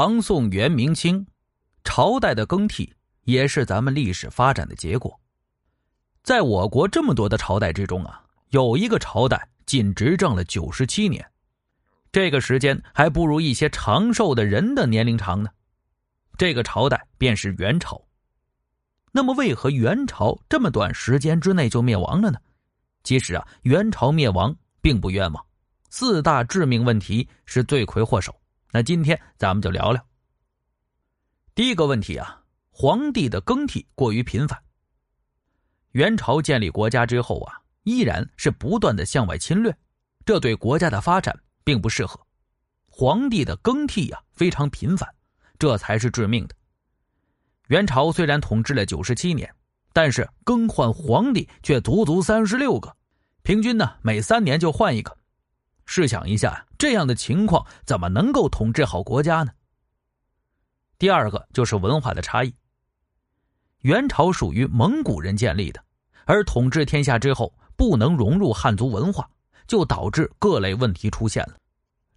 唐宋元明清，朝代的更替也是咱们历史发展的结果。在我国这么多的朝代之中啊，有一个朝代仅执政了九十七年，这个时间还不如一些长寿的人的年龄长呢。这个朝代便是元朝。那么，为何元朝这么短时间之内就灭亡了呢？其实啊，元朝灭亡并不冤枉，四大致命问题是罪魁祸首。那今天咱们就聊聊第一个问题啊，皇帝的更替过于频繁。元朝建立国家之后啊，依然是不断的向外侵略，这对国家的发展并不适合。皇帝的更替呀非常频繁，这才是致命的。元朝虽然统治了九十七年，但是更换皇帝却足足三十六个，平均呢每三年就换一个。试想一下，这样的情况怎么能够统治好国家呢？第二个就是文化的差异。元朝属于蒙古人建立的，而统治天下之后不能融入汉族文化，就导致各类问题出现了。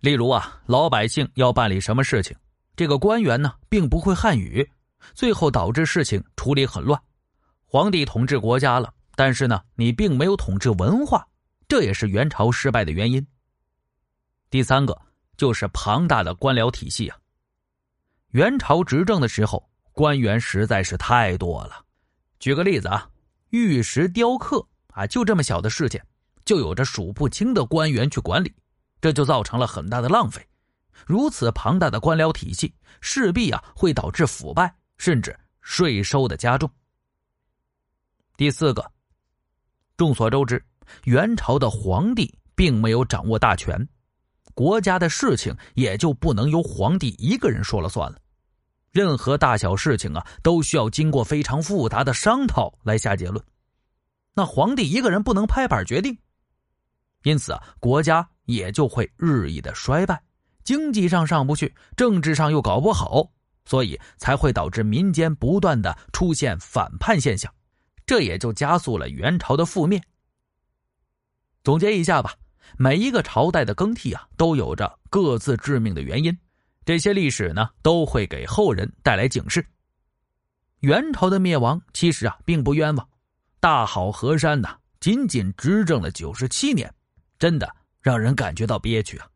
例如啊，老百姓要办理什么事情，这个官员呢并不会汉语，最后导致事情处理很乱。皇帝统治国家了，但是呢你并没有统治文化，这也是元朝失败的原因。第三个就是庞大的官僚体系啊。元朝执政的时候，官员实在是太多了。举个例子啊，玉石雕刻啊，就这么小的事件，就有着数不清的官员去管理，这就造成了很大的浪费。如此庞大的官僚体系，势必啊会导致腐败，甚至税收的加重。第四个，众所周知，元朝的皇帝并没有掌握大权。国家的事情也就不能由皇帝一个人说了算了，任何大小事情啊，都需要经过非常复杂的商讨来下结论。那皇帝一个人不能拍板决定，因此啊，国家也就会日益的衰败，经济上上不去，政治上又搞不好，所以才会导致民间不断的出现反叛现象，这也就加速了元朝的覆灭。总结一下吧。每一个朝代的更替啊，都有着各自致命的原因，这些历史呢，都会给后人带来警示。元朝的灭亡其实啊，并不冤枉，大好河山呐，仅仅执政了九十七年，真的让人感觉到憋屈啊。